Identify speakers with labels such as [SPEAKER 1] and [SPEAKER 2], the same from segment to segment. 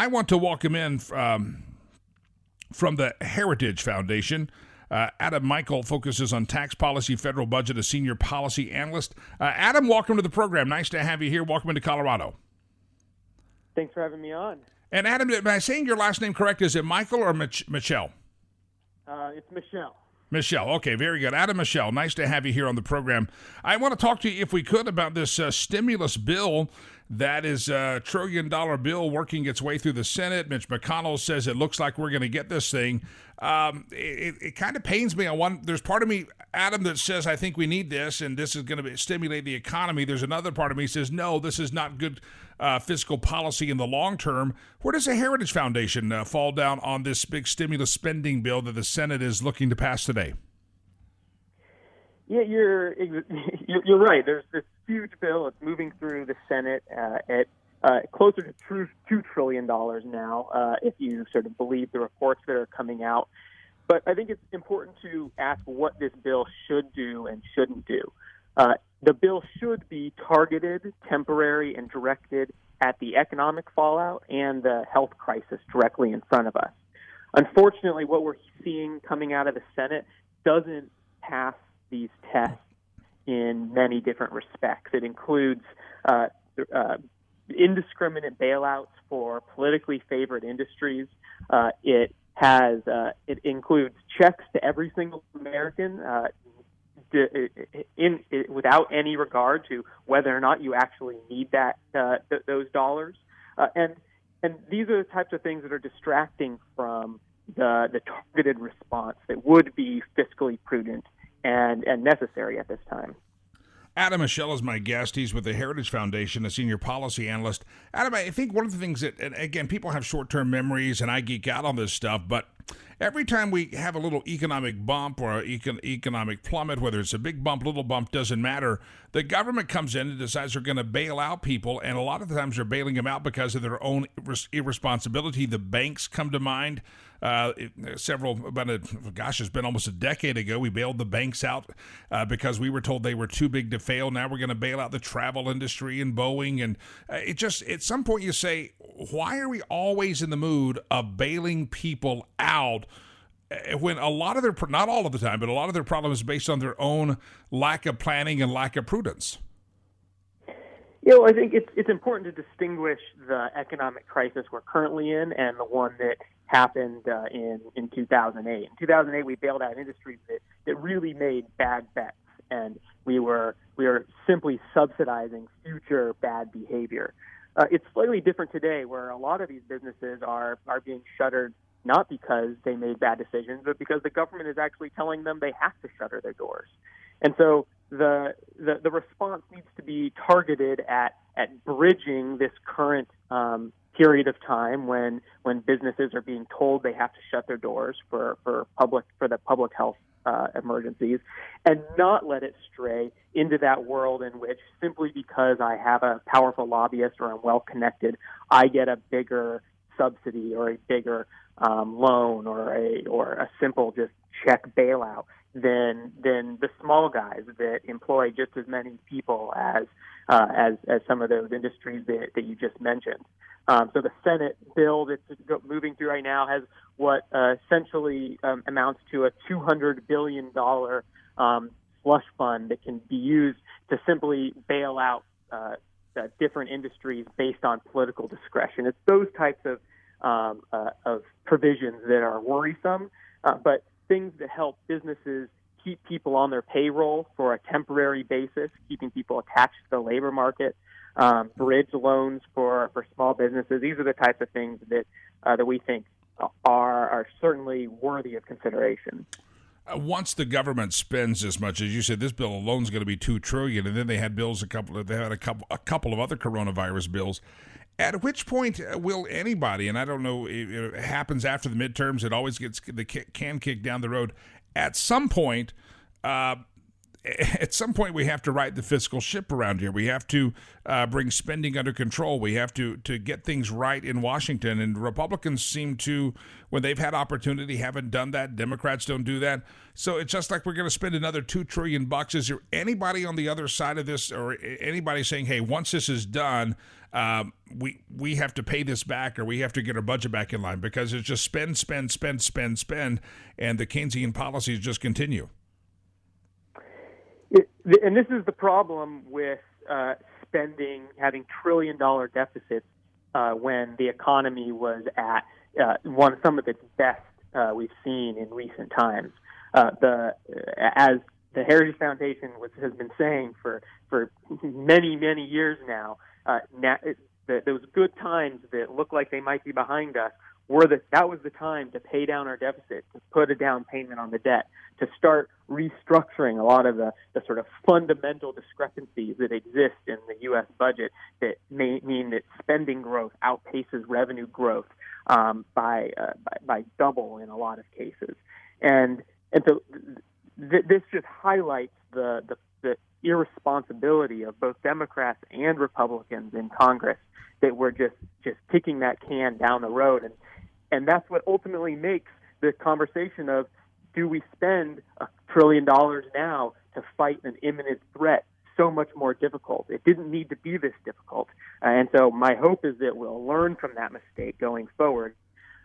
[SPEAKER 1] I want to welcome in um, from the Heritage Foundation. Uh, Adam Michael focuses on tax policy, federal budget, a senior policy analyst. Uh, Adam, welcome to the program. Nice to have you here. Welcome into Colorado.
[SPEAKER 2] Thanks for having me on.
[SPEAKER 1] And Adam, am I saying your last name correct? Is it Michael or Mich- Michelle?
[SPEAKER 2] Uh, it's Michelle.
[SPEAKER 1] Michelle. Okay, very good. Adam Michel, nice to have you here on the program. I want to talk to you, if we could, about this uh, stimulus bill that is a trillion dollar bill working its way through the Senate. Mitch McConnell says it looks like we're going to get this thing. Um, it, it kind of pains me. I want there's part of me, Adam, that says I think we need this and this is going to stimulate the economy. There's another part of me says no, this is not good uh, fiscal policy in the long term. Where does the Heritage Foundation uh, fall down on this big stimulus spending bill that the Senate is looking to pass today?
[SPEAKER 2] Yeah, you're you're right. There's this huge bill. It's moving through the Senate uh, at uh, closer to two, two trillion dollars now, uh, if you sort of believe the reports that are coming out. But I think it's important to ask what this bill should do and shouldn't do. Uh, the bill should be targeted, temporary, and directed at the economic fallout and the health crisis directly in front of us. Unfortunately, what we're seeing coming out of the Senate doesn't pass these tests in many different respects. It includes uh, uh, indiscriminate bailouts for politically favored industries. Uh, it has uh, it includes checks to every single American. Uh, in, in, without any regard to whether or not you actually need that uh, th- those dollars, and and these are the types of things that are distracting from the the targeted response that would be fiscally prudent and, and necessary at this time.
[SPEAKER 1] Adam Michel is my guest. He's with the Heritage Foundation, a senior policy analyst. Adam, I think one of the things that, again, people have short term memories, and I geek out on this stuff, but every time we have a little economic bump or econ- economic plummet, whether it's a big bump, little bump, doesn't matter. The government comes in and decides they're going to bail out people, and a lot of the times they're bailing them out because of their own irresponsibility. The banks come to mind. Uh, several about a gosh, it's been almost a decade ago. We bailed the banks out uh, because we were told they were too big to fail. Now we're going to bail out the travel industry and Boeing, and uh, it just at some point you say, why are we always in the mood of bailing people out? Uh, when a lot of their not all of the time, but a lot of their problem is based on their own lack of planning and lack of prudence.
[SPEAKER 2] Know, I think it's it's important to distinguish the economic crisis we're currently in and the one that happened uh, in in 2008. In 2008, we bailed out industries that that really made bad bets, and we were we were simply subsidizing future bad behavior. Uh, it's slightly different today, where a lot of these businesses are are being shuttered not because they made bad decisions, but because the government is actually telling them they have to shutter their doors. And so the, the, the response needs to be targeted at, at bridging this current um, period of time when, when businesses are being told they have to shut their doors for, for, public, for the public health uh, emergencies and not let it stray into that world in which simply because I have a powerful lobbyist or I'm well connected, I get a bigger subsidy or a bigger um, loan or a or a simple just check bailout than than the small guys that employ just as many people as uh, as as some of those industries that, that you just mentioned. Um, so the Senate bill that's moving through right now has what uh, essentially um, amounts to a 200 billion dollar um, slush fund that can be used to simply bail out uh, different industries based on political discretion. It's those types of um, uh, of provisions that are worrisome, uh, but things that help businesses keep people on their payroll for a temporary basis, keeping people attached to the labor market, um, bridge loans for, for small businesses. These are the types of things that uh, that we think are are certainly worthy of consideration.
[SPEAKER 1] Uh, once the government spends as much as you said, this bill alone is going to be two trillion, and then they had bills a couple. They had a couple a couple of other coronavirus bills At which point uh, will anybody, and I don't know, it, happens after the midterms, it always gets the can kick down the road. At some point, uh, at some point we have to right the fiscal ship around here. We have to uh, bring spending under control. We have to to get things right in Washington. And Republicans seem to, when they've had opportunity, haven't done that. Democrats don't do that. So it's just like we're going to spend another two trillion bucks. Is there anybody on the other side of this, or anybody saying, "Hey, once this is done"? Um, we we have to pay this back or we have to get our budget back in line because it's just spend, spend, spend, spend, spend, and the Keynesian policies just continue.
[SPEAKER 2] It, and this is the problem with uh, spending, having trillion dollar deficits uh, when the economy was at uh, one some of its best uh, we've seen in recent times. Uh, the as the Heritage Foundation was, has been saying for for many many years now, uh, now it, the, those good times that look like they might be behind us were that that was the time to pay down our deficit, to put a down payment on the debt, to start restructuring a lot of the, the sort of fundamental discrepancies that exist in the U.S. budget that may mean that spending growth outpaces revenue growth um, by, uh, by, by double in a lot of cases, and and so th- this just highlights the the irresponsibility of both Democrats and Republicans in Congress that we're just just kicking that can down the road and and that's what ultimately makes the conversation of do we spend a trillion dollars now to fight an imminent threat so much more difficult. It didn't need to be this difficult. Uh, and so my hope is that we'll learn from that mistake going forward.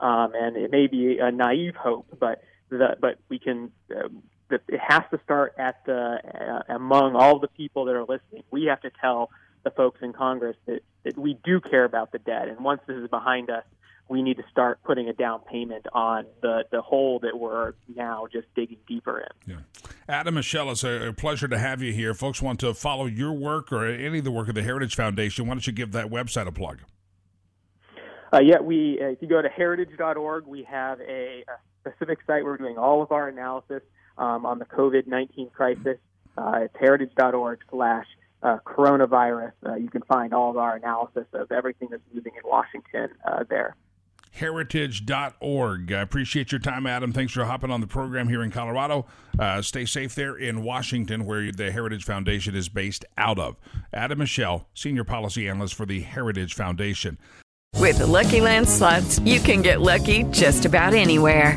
[SPEAKER 2] Um, and it may be a naive hope, but the, but we can. Uh, the, it has to start at the uh, among all the people that are listening. We have to tell the folks in Congress that, that we do care about the debt, and once this is behind us, we need to start putting a down payment on the, the hole that we're now just digging deeper in.
[SPEAKER 1] Yeah. Adam Michel, it's a pleasure to have you here. Folks want to follow your work or any of the work of the Heritage Foundation. Why don't you give that website a plug?
[SPEAKER 2] Uh, yeah, we uh, if you go to heritage.org, we have a, a, specific site where we're doing all of our analysis um, on the COVID 19 crisis. Uh, it's heritage.org slash uh, coronavirus. Uh, you can find all of our analysis of everything that's moving in Washington uh, there
[SPEAKER 1] heritage.org. I appreciate your time, Adam. Thanks for hopping on the program here in Colorado. Uh, stay safe there in Washington, where the Heritage Foundation is based out of. Adam Michel, Senior Policy Analyst for the Heritage Foundation.
[SPEAKER 3] With the Lucky Land slots, you can get lucky just about anywhere.